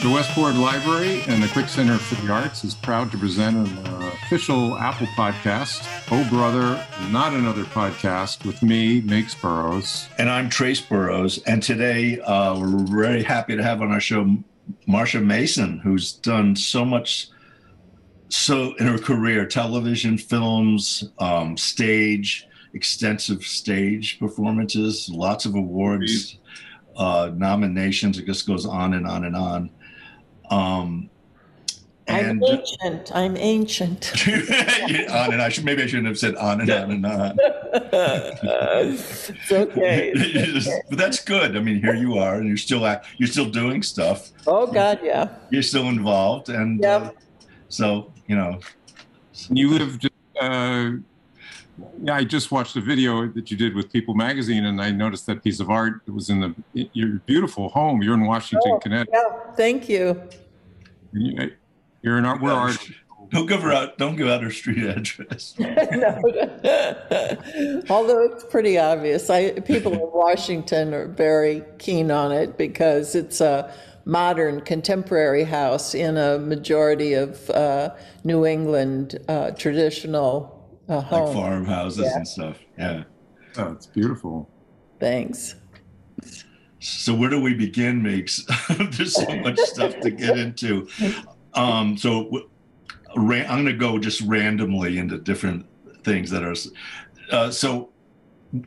The Westport Library and the Quick Center for the Arts is proud to present an uh, official Apple podcast, Oh Brother, Not Another Podcast, with me, Miggs Burroughs. And I'm Trace Burroughs. And today uh, we're very happy to have on our show Marsha Mason, who's done so much so in her career television, films, um, stage, extensive stage performances, lots of awards, uh, nominations. It just goes on and on and on. Um, I'm ancient. I'm ancient. on and I should maybe I shouldn't have said on and on and on. it's okay. but that's good. I mean, here you are, and you're still at you're still doing stuff. Oh God, yeah. You're still involved, and yep. uh, so you know. You lived. Uh, yeah, I just watched the video that you did with People Magazine, and I noticed that piece of art that was in the your beautiful home. You're in Washington, oh, Connecticut. Yeah, thank you. You're an art. We're art. Don't give her out. Don't give out her street address. Although it's pretty obvious, I people in Washington are very keen on it because it's a modern, contemporary house in a majority of uh, New England uh, traditional like farmhouses yeah. and stuff. Yeah. Oh, it's beautiful. Thanks. So where do we begin, Miggs? There's so much stuff to get into. Um, so I'm going to go just randomly into different things that are. Uh, so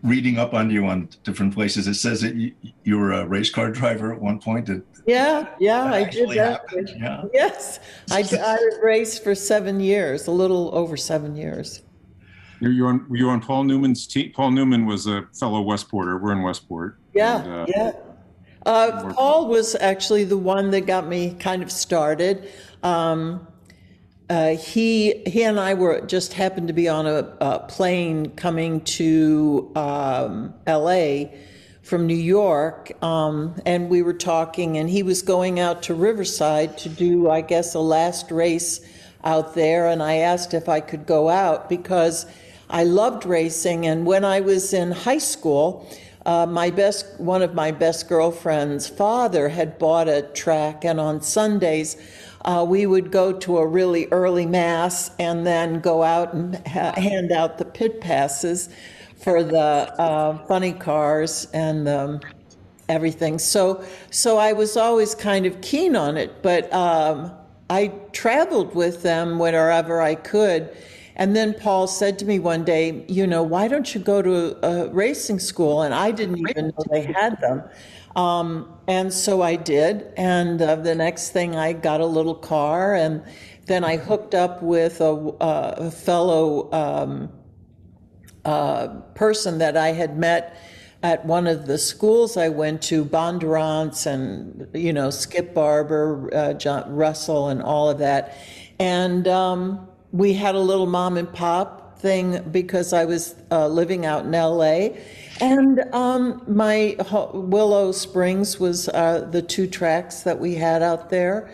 reading up on you on different places, it says that you, you were a race car driver at one point. That, yeah, yeah, I did that. Yeah. Yes, I, I raced for seven years, a little over seven years. You're, you're on. You're on Paul Newman's team. Paul Newman was a fellow Westporter. We're in Westport. Yeah, and, uh, yeah. Uh, Paul was actually the one that got me kind of started. Um, uh, he he and I were just happened to be on a, a plane coming to um, L.A. from New York, um, and we were talking, and he was going out to Riverside to do, I guess, a last race out there, and I asked if I could go out because I loved racing, and when I was in high school, uh, my best one of my best girlfriend's father had bought a track, and on Sundays. Uh, we would go to a really early mass and then go out and ha- hand out the pit passes for the uh, funny cars and um, everything. So, so I was always kind of keen on it, but um, I traveled with them wherever I could. And then Paul said to me one day, you know, why don't you go to a racing school? And I didn't even know they had them. Um, and so I did. And uh, the next thing, I got a little car, and then I hooked up with a, uh, a fellow um, uh, person that I had met at one of the schools I went to, Bondurant's and, you know, Skip Barber, uh, John Russell, and all of that. And um, we had a little mom and pop thing because I was uh, living out in LA. And um, my Willow Springs was uh, the two tracks that we had out there.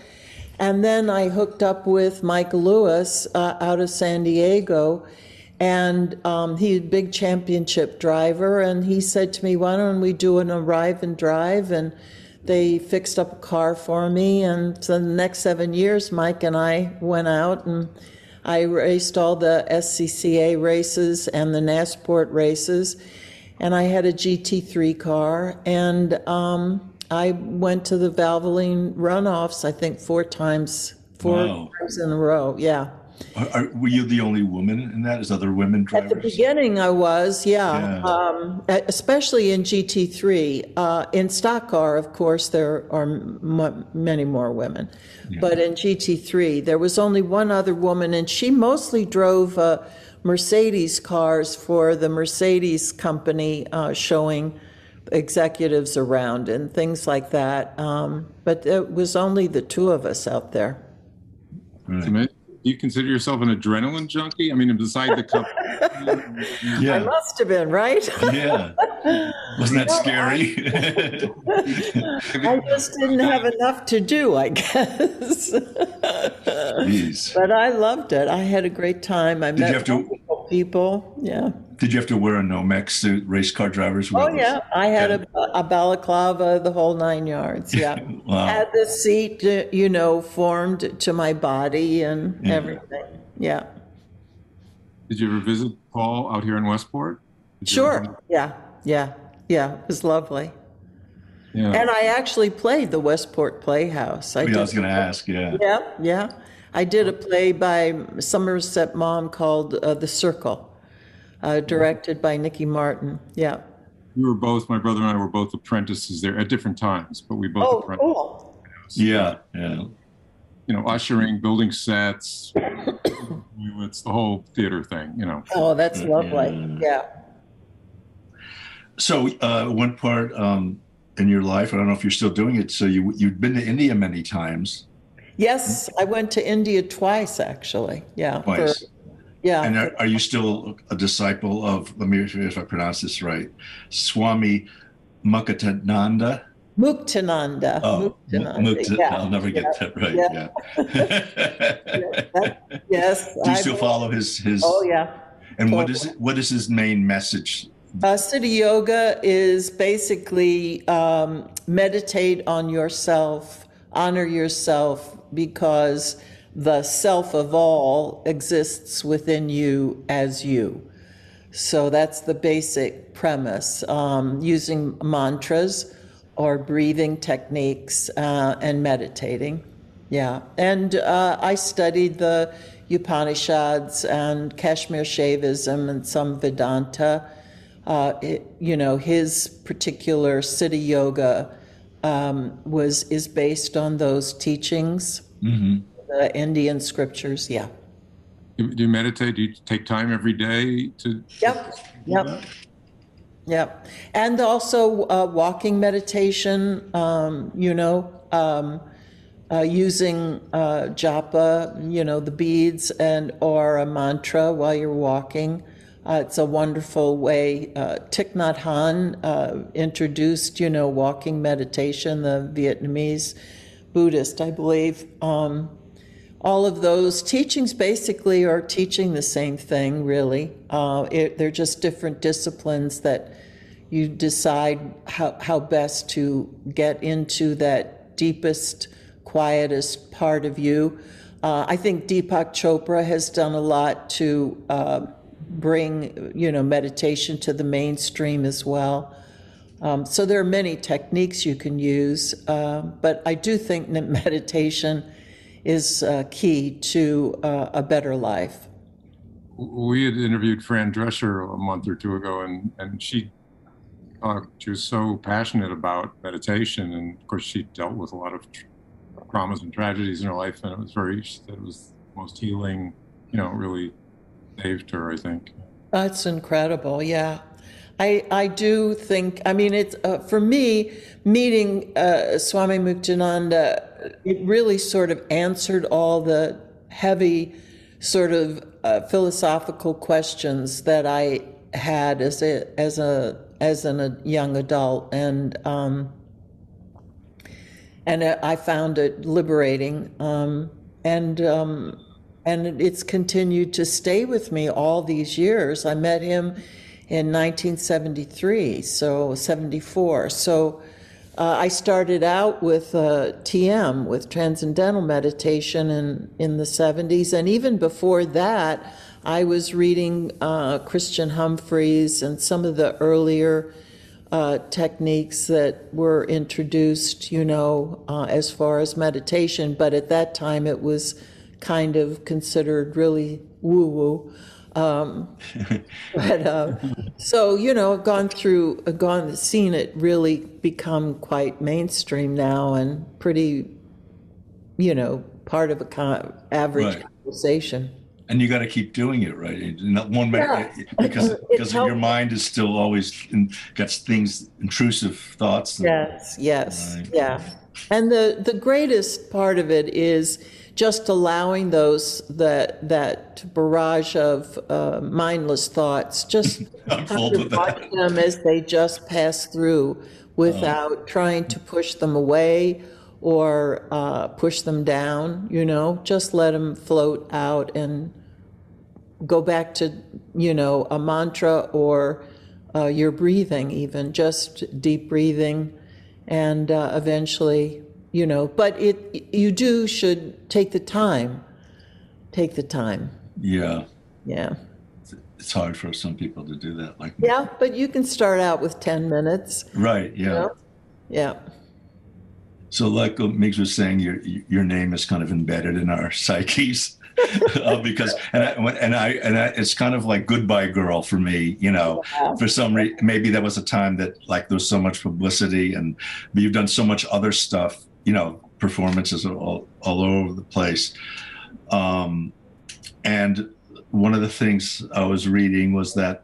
And then I hooked up with Mike Lewis uh, out of San Diego. And um, he's a big championship driver. And he said to me, Why don't we do an arrive and drive? And they fixed up a car for me. And so the next seven years, Mike and I went out and I raced all the SCCA races and the NASPORT races, and I had a GT3 car, and um, I went to the Valvoline runoffs, I think four times, four wow. times in a row. Yeah. Are, are, were you the only woman in that? Is other women drivers? At the beginning, I was, yeah. yeah. Um, especially in GT3. Uh, in stock car, of course, there are m- many more women. Yeah. But in GT3, there was only one other woman, and she mostly drove uh, Mercedes cars for the Mercedes company, uh, showing executives around and things like that. Um, but it was only the two of us out there. Right you consider yourself an adrenaline junkie? I mean, beside the cup. yeah. I must have been, right? yeah. Wasn't that scary? I just didn't have enough to do, I guess. Jeez. But I loved it. I had a great time. I Did met to... people. Yeah. Did you have to wear a Nomex suit? Race car drivers. wear Oh, those? yeah, I had a, a balaclava, the whole nine yards, yeah. Wow. Had the seat, uh, you know, formed to my body and everything, yeah. Did you ever visit Paul out here in Westport? Did Sure, yeah, yeah, yeah, it was lovely. Yeah. And I actually played the Westport Playhouse. I Yeah, I was going to ask. Yeah. Yeah, yeah. I did a play by Somerset Maugham called uh, The Circle, uh, directed by Nikki Martin. Yeah. we were both, my brother and I were both apprentices there at different times, but we both Oh, apprenticed. cool. Yeah. Yeah. You know, ushering, building sets. it's the whole theater thing, you know. Oh, that's lovely. Yeah. So, uh, one part um, in your life, I don't know if you're still doing it. So, you you've been to India many times, Yes, I went to India twice, actually. Yeah. for- twice. yeah. And are, are you still a disciple of? Let me see if I pronounce this right. Swami Muktananda. Muktananda. Oh, Muktananda. Mukta- yeah. I'll never get that right. yeah. Yeah. Yes. Do you I- still follow his his? Oh, yeah. And what is what is his main message? Uh, Siddha Yoga is basically um, meditate on yourself, honor yourself, because the self of all exists within you as you. So that's the basic premise. Um, using mantras or breathing techniques uh, and meditating. Yeah. And uh, I studied the Upanishads and Kashmir Shaivism and some Vedanta. Uh, it, you know, his particular Siddha yoga um, was is based on those teachings, the Indian scriptures. Yeah. Do you meditate? Do you take time every day to? Yep. Yep. Yep. And also uh, walking meditation, um, you know, um, uh, using uh, japa, you know, the beads and or a mantra while you're walking. Uh, it's a wonderful way. Uh, Thich Nhat Hanh uh, introduced, you know, walking meditation, the Vietnamese Buddhist, I believe. Um, all of those teachings basically are teaching the same thing, really. Uh, it, they're just different disciplines that you decide how, how best to get into that deepest, quietest part of you. Uh, I think Deepak Chopra has done a lot to uh, bring, you know, meditation to the mainstream as well. Um, so there are many techniques you can use, uh, but I do think that meditation is uh, key to uh, a better life. We had interviewed Fran Drescher a month or two ago, and and she she was so passionate about meditation, and of course she dealt with a lot of tr- traumas and tragedies in her life, and it was very it was most healing. You know, really saved her. I think. That's incredible. Yeah. I, I do think, I mean, it's, uh, for me, meeting uh, Swami Muktananda, it really sort of answered all the heavy sort of uh, philosophical questions that I had as a, as a, as an, a young adult. And, um, and I found it liberating. Um, and, um, and it's continued to stay with me all these years. I met him in 1973, so 74. So uh, I started out with uh, TM, with Transcendental Meditation in, in the 70s. And even before that, I was reading uh, Christmas Humphreys and some of the earlier uh, techniques that were introduced, you know, uh, as far as meditation. But at that time, it was kind of considered really woo woo. Um, but uh, so you know, I've gone through, I've gone, seen it really become quite mainstream now and pretty, you know, part of a con- average Right. conversation. And you got to keep doing it, right? Not one Yeah. because It because your mind is still always in, got things, intrusive thoughts. Yes, yes, Right. yeah. And the the greatest part of it is just allowing those that that barrage of uh, mindless thoughts just watch them as they just pass through without trying to push them away or uh, push them down. You know, just let them float out and go back to, you know, a mantra or uh, your breathing, even just deep breathing, and uh, eventually, you know, but it you do should take the time. Take the time. Yeah. Yeah. It's hard for some people to do that. Like, Yeah, but you can start out with 10 minutes. right. Yeah. know? Yeah. So, like Miggs was saying, your your name is kind of embedded in our psyches uh, because, and I, and I and I, it's kind of like goodbye girl for me. You know, Yeah. for some reason, maybe that was a time that like there was so much publicity, and but you've done so much other stuff. You know, performances all all over the place. Um, and one of the things I was reading was that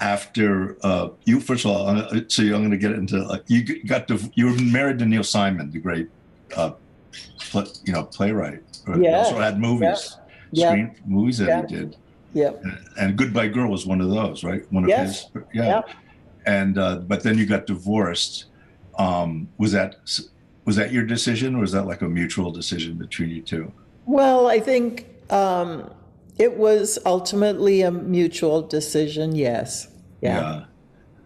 after uh, you, first of all, uh, so I'm going to get into like you got to you were married to Neil Simon, the great, uh, pl- you know, playwright. Or Yeah. Also had movies, Yeah. screen movies that Yeah. he did, Yeah. and Goodbye Girl was one of those, right? One of Yes. his, yeah. Yeah. And uh, but then you got divorced. Um, was that was that your decision, or was that like a mutual decision between you two? Well, I think um, it was ultimately a mutual decision, yes. Yeah.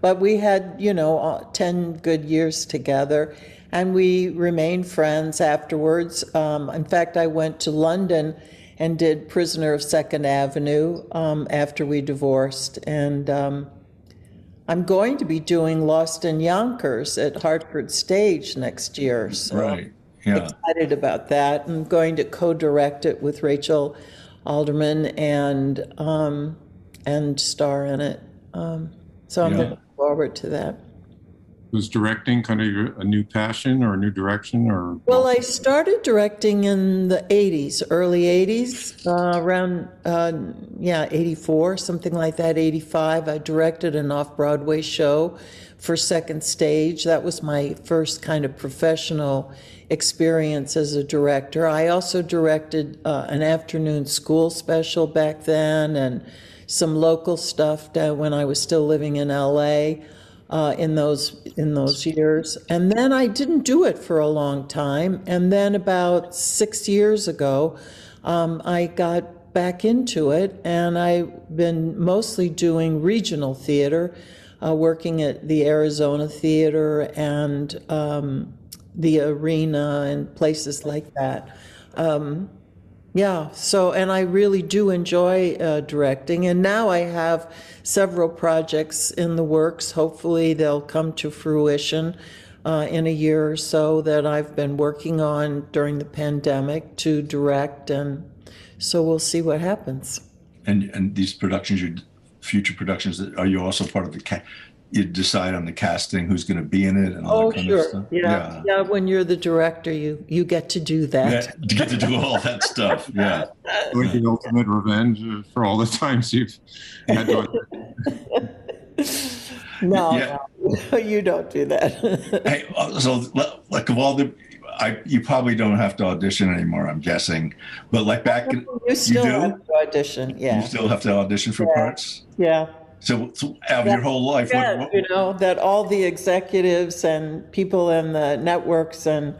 But we had, you know, uh, 10 good years together and we remained friends afterwards. Um, in fact, I went to London and did Prisoner of Second Avenue um, after we divorced. And um, I'm going to be doing Lost in Yonkers at Hartford Stage next year. So Right. Yeah. excited about that. I'm going to co-direct it with Rachel Alderman and um, and star in it. Um, so I'm Yeah. looking forward to that. Was directing kind of a new passion or a new direction or? Well, I started directing in the 80s, early 80s, uh, around, uh, yeah, 84, something like that, 85. I directed an off Broadway show for Second Stage. That was my first kind of professional experience as a director. I also directed uh, an afternoon school special back then and some local stuff when I was still living in LA uh, in those in those years. And then I didn't do it for a long time. And then about six years ago, um, I got back into it, and I've been mostly doing regional theater, uh, working at the Arizona Theater and um, the Arena and places like that. Um, yeah, so, and I really do enjoy uh, directing. And now I have several projects in the works. Hopefully, they'll come to fruition uh, in a year or so that I've been working on during the pandemic to direct. And so we'll see what happens. And and these productions, your future productions, are you also part of the ca- You decide on the casting, who's going to be in it, and all Oh, that kind of sure. stuff. Yeah. yeah. When you're the director, you, you get to do that. Yeah, to get to do all that stuff. Yeah. like the ultimate revenge for all the times you've had to. No, Yeah. no, you don't do that. Hey, uh, so like of all the, I you probably don't have to audition anymore. I'm guessing, but like back, in, you still do? have to audition. Yeah, you still have to audition for Yeah. parts. Yeah. So, so out of your whole life, Yeah, what, you know, that all the executives and people in the networks and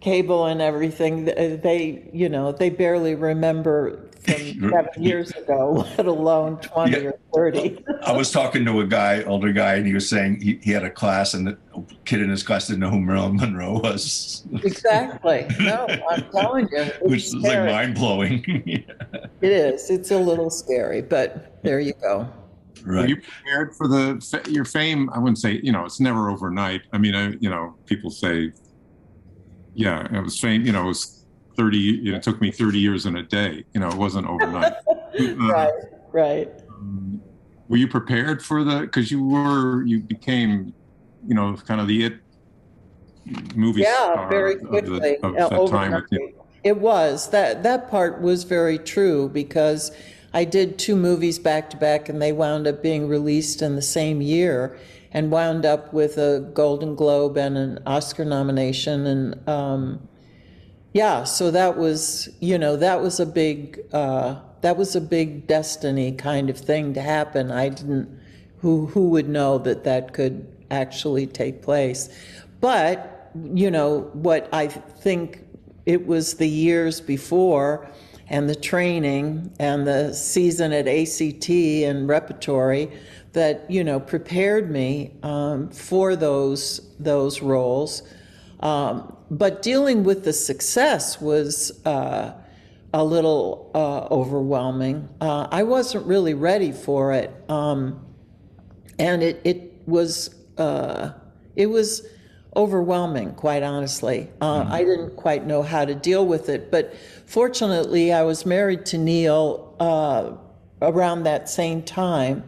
cable and everything, uh, they you know, they barely remember from seven years ago, let alone 20 Yeah. or 30. I was talking to a guy, older guy, and he was saying he, he had a class, and the kid in his class didn't know who Marilyn Monroe was, Exactly. No, I'm telling you. which is like mind blowing. It is. It's a little scary, but there you go. Were right. you prepared for the your fame? I wouldn't say you know it's never overnight. I mean, I, you know, people say, yeah, it was fame. You know, it was thirty. You know, it took me thirty years and a day. You know, it wasn't overnight. Uh, Right, right. um, were you prepared for the? Because you were, you became, you know, kind of the it movie Yeah, star very of, the- quickly. of uh, that time. With you. overnight. It was that that part was very true because I did two movies back to back, and they wound up being released in the same year, and wound up with a Golden Globe and an Oscar nomination, and um, yeah, so that was you know that was a big uh, that was a big destiny kind of thing to happen. I didn't who who would know that that could actually take place, but you know what I think it was the years before and the training and the season at ACT and repertory that you know prepared me um, for those those roles. Um, but dealing with the success was uh, a little uh, overwhelming. Uh, I wasn't really ready for it, um, and it it was uh, it was overwhelming, quite honestly. Uh, I didn't quite know how to deal with it, but fortunately, I was married to Neil uh, around that same time.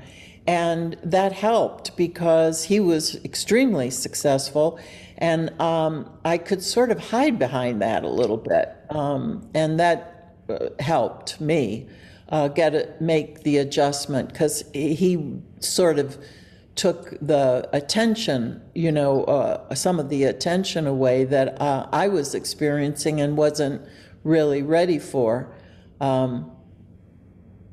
And that helped because he was extremely successful, and um, I could sort of hide behind that a little bit, um, and that uh, helped me uh, get it, make the adjustment because he sort of took the attention, you know, uh, some of the attention away that uh, I was experiencing and wasn't really ready for. Um,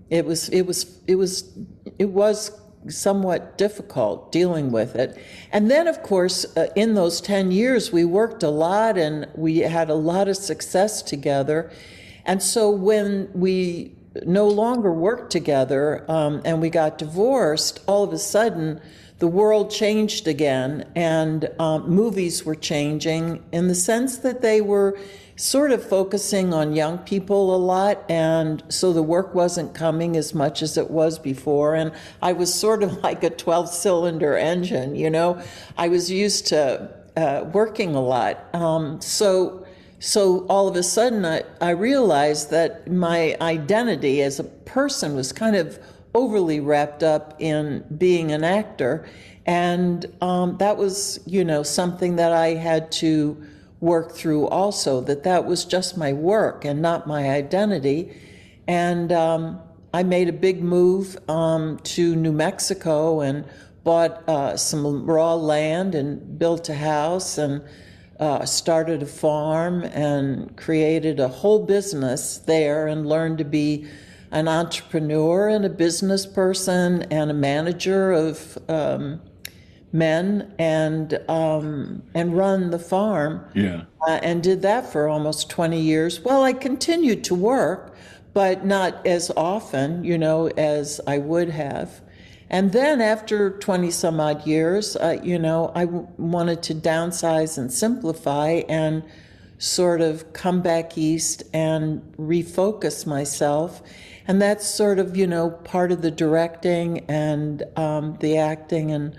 it was, it was, it was, it was somewhat difficult dealing with it. And then, of course, uh, in those 10 years, we worked a lot and we had a lot of success together. And so when we no longer worked together um, and we got divorced, all of a sudden the world changed again and um, movies were changing in the sense that they were sort of focusing on young people a lot and so the work wasn't coming as much as it was before and i was sort of like a 12 cylinder engine you know? I was used to uh, working a lot. Um, so so all of a sudden, I, I realized that my identity as a person was kind of overly wrapped up in being an actor. And um, that was, you know, something that I had to work through also, that that was just my work and not my identity. And um, I made a big move um, to New Mexico and bought uh, some raw land and built a house and uh, started a farm and created a whole business there and learned to be an entrepreneur and a business person and a manager of um, men and um, and run the farm. Yeah. Uh, and did that for almost 20 years. Well, I continued to work, but not as often, you know, as I would have. And then after 20 some odd years, uh, you know, I w- wanted to downsize and simplify and sort of come back east and refocus myself. And that's sort of, you know, part of the directing and um, the acting and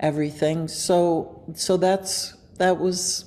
everything. So, so that's, that was,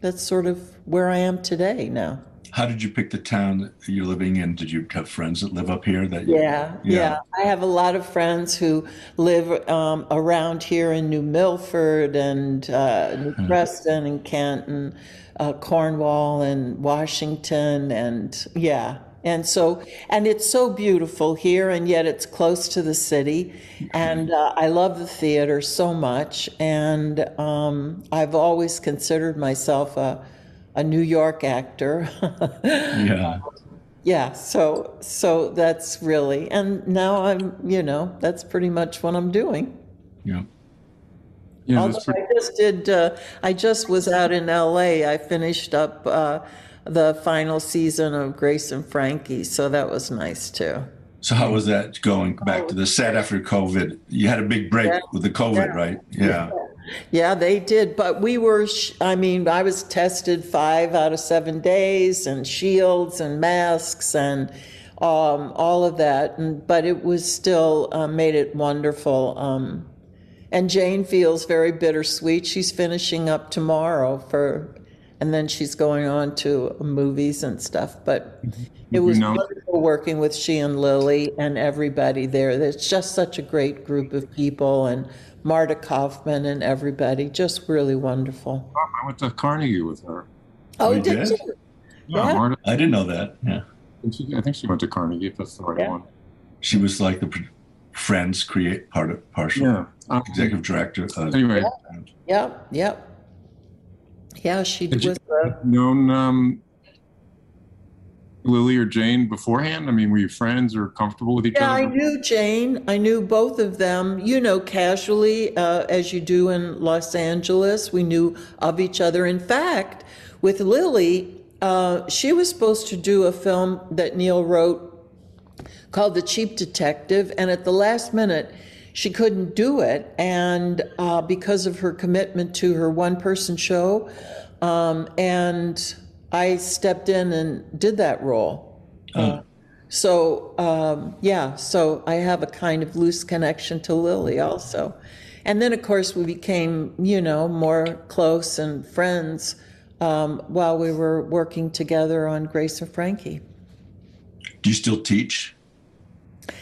that's sort of where I am today now. How did you pick the town that you're living in? Did you have friends that live up here? That you, yeah, yeah, I have a lot of friends who live um, around here in New Milford and uh, New Preston and Canton, uh, Cornwall and Washington and yeah. And so, and it's so beautiful here, and yet it's close to the city. And uh, I love the theater so much. And um, I've always considered myself a, a New York actor. yeah. yeah, so so that's really, and now I'm, you know, that's pretty much what I'm doing. Yeah. Yeah, Although pretty, I just did, uh, I just was out in LA. I finished up uh, the final season of Grace and Frankie, so that was nice too. So how was that going back to the set after COVID? You had a big break Yeah. with the COVID, right? Yeah. Yeah, they did, but we were, I mean, I was tested five out of seven days and shields and masks and um, all of that. And, but it was still uh, made it wonderful. Um, and Jane feels very bittersweet. She's finishing up tomorrow for, and then she's going on to movies and stuff. But it was know- wonderful working with she and Lily and everybody there. It's just such a great group of people and Marta Kauffman and everybody, just really wonderful. I went to Carnegie with her. Oh, you did did? you? Yeah, Yeah. Marta. I didn't know that. Yeah. I think she- I think she went to Carnegie. If that's the right Yeah. one. She was like the Friends create part of partial Yeah. Executive director. Uh, anyway, Yep, yep. Yeah, she Did was. Uh, known um, Lily or Jane beforehand? I mean, were you friends or comfortable with each other? yeah, I knew Jane. I knew both of them, you know, casually, uh, as you do in Los Angeles. We knew of each other. In fact, with Lily, uh, she was supposed to do a film that Neil wrote called The Cheap Detective, and at the last minute, she couldn't do it, and uh, because of her commitment to her one-person show, um, and I stepped in and did that role. Uh, so um, yeah, so I have a kind of loose connection to Lily also, and then of course we became you know more close and friends um, while we were working together on Grace and Frankie. Do you still teach?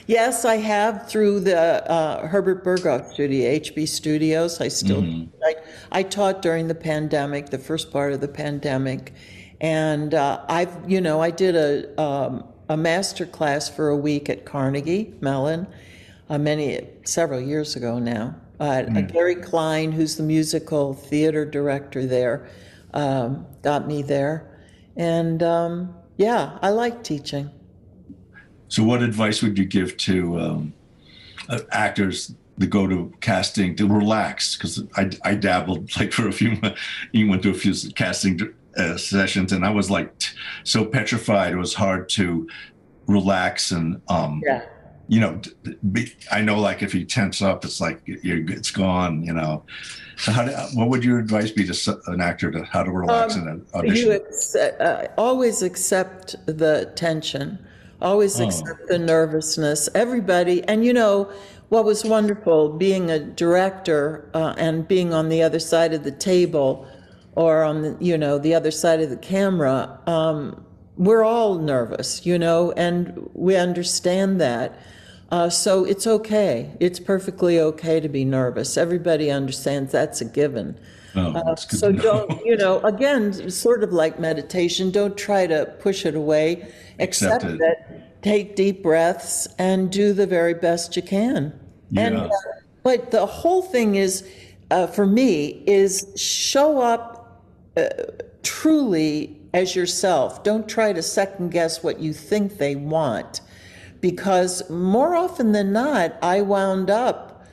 Yes, I have through the uh, Herbert Berghof Studio, HB Studios. I still I, I taught during the pandemic, the first part of the pandemic, and uh, I've you know I did a um, a master class for a week at Carnegie Mellon, uh, many several years ago now. Uh, Gary Kline, who's the musical theater director there, um, got me there, and um, yeah, I like teaching. So, what advice would you give to um, uh, actors that go to casting to relax? Because I, I dabbled like for a few, you went to a few casting uh, sessions, and I was like t- so petrified. It was hard to relax and, um, Yeah. you know, d- d- be, I know like if you tense up, it's like you're, it's gone. You know, so how do, what would your advice be to an actor to how to relax in an audition? You accept, uh, always accept the tension, always Oh. accept the nervousness. Everybody, and you know what was wonderful being a director uh, and being on the other side of the table, or on the you know the other side of the camera. Um, we're all nervous, you know, and we understand that. Uh, so it's okay. It's perfectly okay to be nervous. Everybody understands that's a given. Oh, good So don't, you know, again, sort of like meditation, don't try to push it away. Accept Accept it. it, take deep breaths, and do the very best you can. And, Yeah. uh, but the whole thing is, uh, for me, is show up uh, truly as yourself. Don't try to second guess what you think they want. Because more often than not, I wound up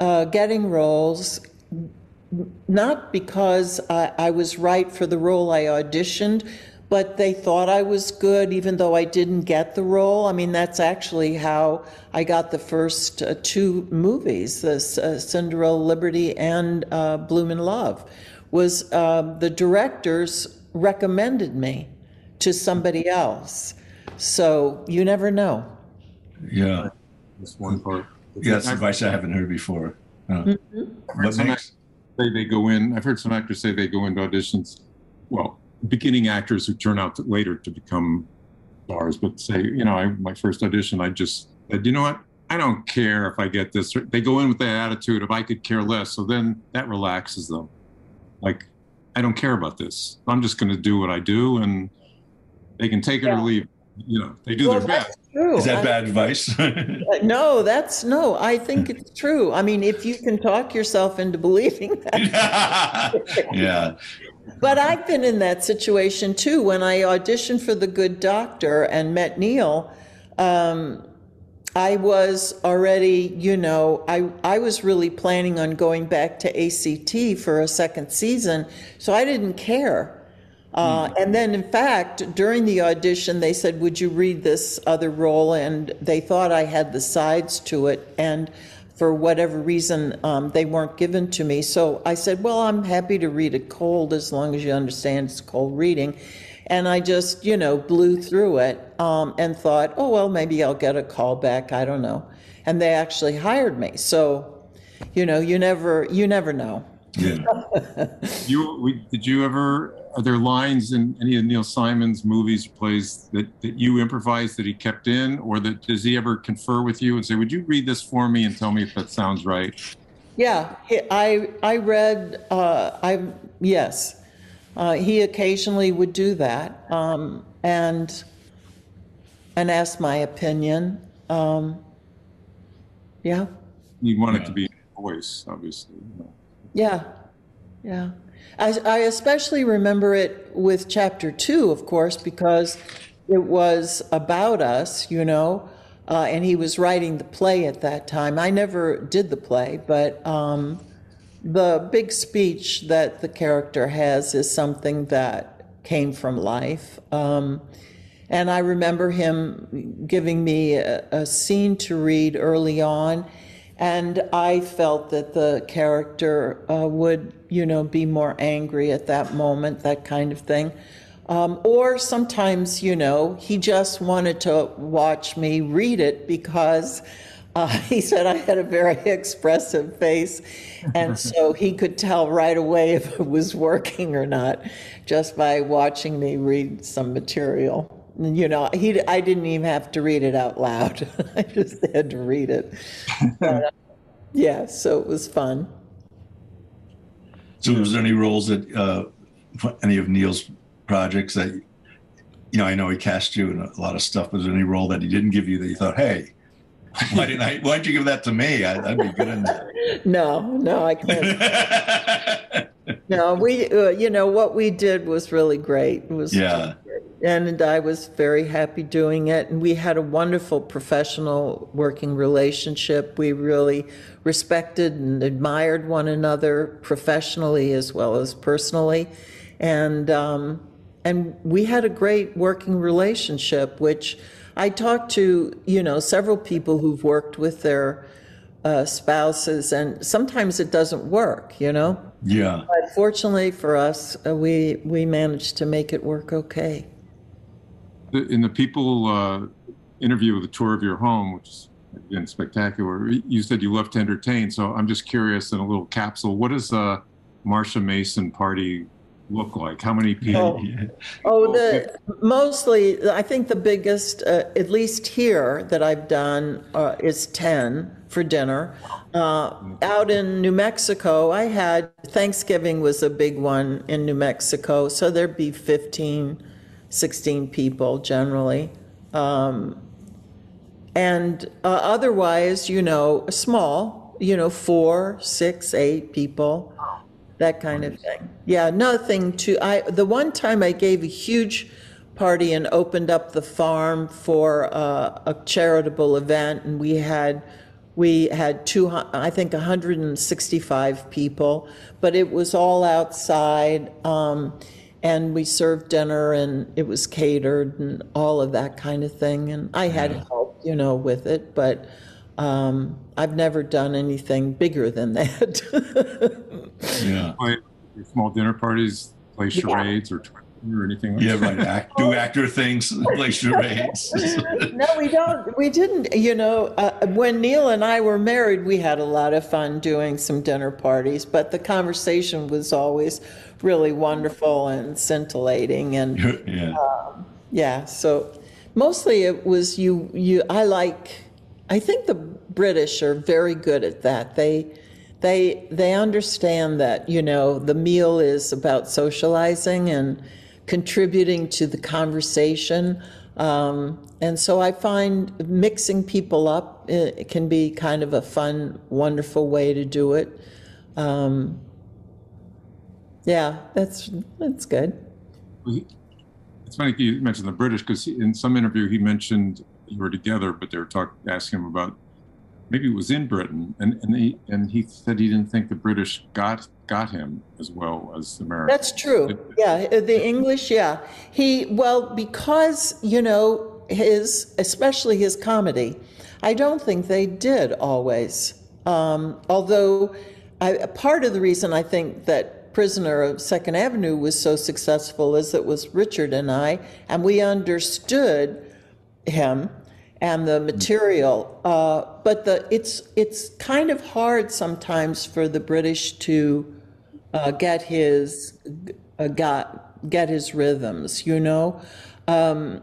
uh, getting roles not because I, I was right for the role I auditioned, but they thought I was good even though I didn't get the role. I mean, that's actually how I got the first uh, two movies, the uh, Cinderella Liberty and uh, Blume in Love, was uh, the directors recommended me to somebody else. So you never know. Yeah. That's one part. Yeah, that's advice I haven't heard before. Uh, What Some makes, say they go in. I've heard some actors say they go into auditions. Well, beginning actors who turn out to, later to become stars, but say, you know, I, my first audition, I just said, you know what? I don't care if I get this. They go in with that attitude of I could care less. So then that relaxes them. Like, I don't care about this. I'm just going to do what I do, and they can take it or leave. You know, they do Well, their best. True. is that I- bad advice? Uh, No, that's no. I think it's true. I mean, if you can talk yourself into believing that. yeah. But I've been in that situation too. When I auditioned for The Good Doctor and met Neil, um, I was already, you know, I, I was really planning on going back to ACT for a second season, so I didn't care. Uh, and then, in fact, during the audition, they said, Would you read this other role? And they thought I had the sides to it. And for whatever reason, um, they weren't given to me. So I said, Well, I'm happy to read it cold as long as you understand it's cold reading. And I just, you know, blew through it um, and thought, Oh, well, maybe I'll get a call back. I don't know. And they actually hired me. So, you know, you never, you never know. Yeah. You we, did you ever? Are there lines in any of Neil Simon's movies or plays that, that you improvised that he kept in, or that does he ever confer with you and say, "Would you read this for me and tell me if that sounds right"? Yeah, I I read. Uh, I yes, uh, he occasionally would do that, um, and and ask my opinion. Um, yeah, You want it to be in voice, obviously. yeah, yeah. I, I especially remember it with chapter two, of course, because it was about us, you know, uh, and he was writing the play at that time. I never did the play, but um, the big speech that the character has is something that came from life. Um, and I remember him giving me a, a scene to read early on, and I felt that the character uh, would, you know, be more angry at that moment, that kind of thing. Um, or sometimes, you know, he just wanted to watch me read it because uh, he said I had a very expressive face. And so he could tell right away if it was working or not just by watching me read some material. You know, he, I didn't even have to read it out loud. I just had to read it. But, yeah, so it was fun. So, was there any roles that uh, any of Neil's projects that you know? I know he cast you in a lot of stuff. Was there any role that he didn't give you that you thought, "Hey, why didn't I? Why didn't you give that to me? I, would be good in that." No, no, I can't. no, we, uh, you know, what we did was really great. It was yeah. And I was very happy doing it. And we had a wonderful professional working relationship. We really respected and admired one another professionally as well as personally. And, um, and we had a great working relationship, which I talked to, you know, several people who've worked with their uh, spouses, and sometimes it doesn't work, you know? Yeah. But fortunately for us, uh, we, we managed to make it work okay in the people uh, interview with a tour of your home, which is again spectacular, you said you love to entertain. So I'm just curious in a little capsule, what does a Marsha Mason party look like? How many people? Oh, oh the mostly, I think the biggest, uh, at least here that I've done, uh, is 10 for dinner. Uh, out in New Mexico, I had Thanksgiving was a big one in New Mexico, so there'd be 15 16 people generally. Um, and uh, otherwise, you know, small, you know, four, six, eight people, that kind of thing. Yeah, nothing to. I the one time I gave a huge party and opened up the farm for uh, a charitable event, and we had we had two, I think, 165 people, but it was all outside. Um, and we served dinner and it was catered and all of that kind of thing and i had help you know with it but um, i've never done anything bigger than that. Yeah. Play small dinner parties play charades yeah. or or anything like yeah right Act, do actor things play charades. No we don't we didn't you know uh, when neil and i were married we had a lot of fun doing some dinner parties but the conversation was always really wonderful and scintillating and yeah. Um, yeah so mostly it was you you i like i think the british are very good at that. They they they understand that you know the meal is about socializing and contributing to the conversation um, and so i find mixing people up it can be kind of a fun wonderful way to do it um, yeah, that's that's good. It's funny you mentioned the British because in some interview he mentioned you were together, but they were talking asking him about maybe it was in Britain, and and he and he said he didn't think the British got got him as well as the Americans. That's true. Yeah, the English. Yeah, he well because you know his especially his comedy. I don't think they did always. Um, although I, part of the reason I think that prisoner of Second Avenue was so successful as it was Richard and I, and we understood him and the material. Uh, but the it's it's kind of hard sometimes for the British to uh, get his uh, got get his rhythms. You know. Um,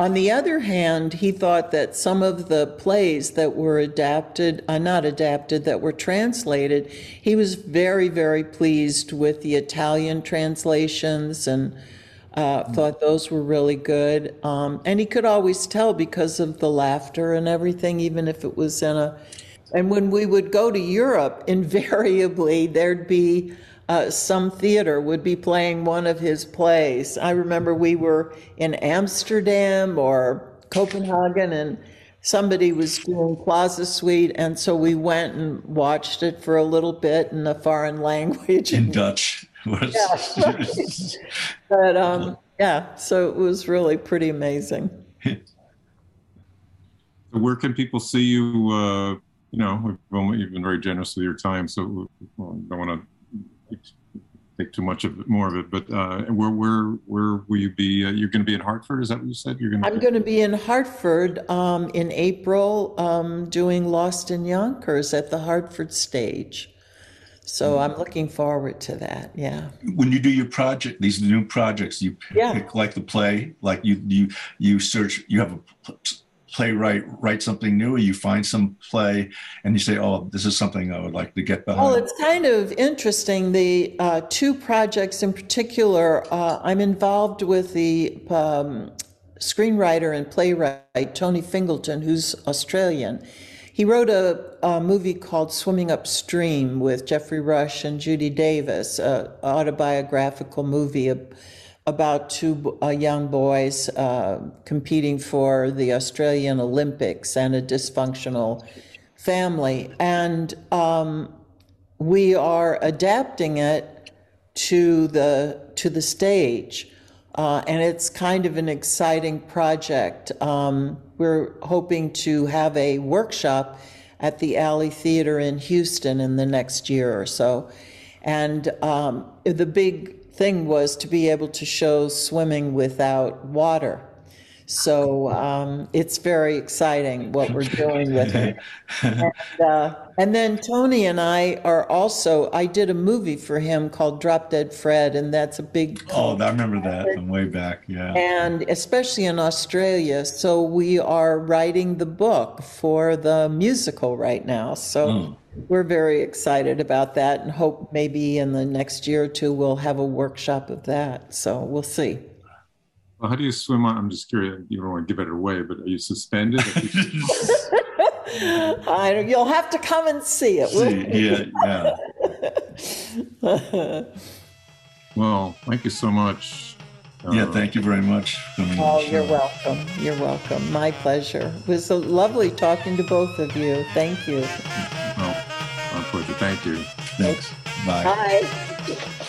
on the other hand, he thought that some of the plays that were adapted, uh, not adapted, that were translated, he was very, very pleased with the Italian translations and uh, thought those were really good. Um, and he could always tell because of the laughter and everything, even if it was in a. And when we would go to Europe, invariably there'd be uh, some theater would be playing one of his plays. I remember we were in Amsterdam or Copenhagen and somebody was doing Plaza Suite, and so we went and watched it for a little bit in a foreign language. In Dutch. Was- But um, yeah, so it was really pretty amazing. Where can people see you? Uh, you know, we've you've been very generous with your time, so well, don't want to take too much of it, more of it. But uh, where where where will you be? Uh, you're going to be in Hartford. Is that what you said? You're going to. I'm going to be in Hartford um, in April um, doing Lost in Yonkers at the Hartford stage. So I'm looking forward to that. Yeah. when you do your project, these new projects, you Yeah. pick like the play, like you you you search, you have a pl- playwright write something new, or you find some play and you say, "Oh, this is something I would like to get behind." Well, it's kind of interesting. The uh, two projects in particular, uh, I'm involved with the um, screenwriter and playwright Tony Fingleton, who's Australian. He wrote a, a movie called Swimming Upstream with Geoffrey Rush and Judy Davis, an autobiographical movie about two uh, young boys uh, competing for the Australian Olympics and a dysfunctional family. And um, we are adapting it to the to the stage, uh, and it's kind of an exciting project. Um, we're hoping to have a workshop at the Alley Theater in Houston in the next year or so, and um, the big thing was to be able to show swimming without water. So um, it's very exciting what we're doing with it. And, uh, and then Tony and I are also, I did a movie for him called Drop Dead Fred, and that's a big, oh, I remember that from way back. Yeah. and especially in Australia. So we are writing the book for the musical right now. So we're very excited about that and hope maybe in the next year or two we'll have a workshop of that. So we'll see. Well, how do you swim on? I'm just curious. You don't want to give it away, but are you suspended? I, you'll have to come and see it. See, yeah, yeah. well, thank you so much. Yeah, Uh, thank you very much. for coming on Oh, you're welcome. You're welcome. My pleasure. It was so lovely talking to both of you. Thank you. well, my pleasure. Thank you. Thanks. Bye. Bye.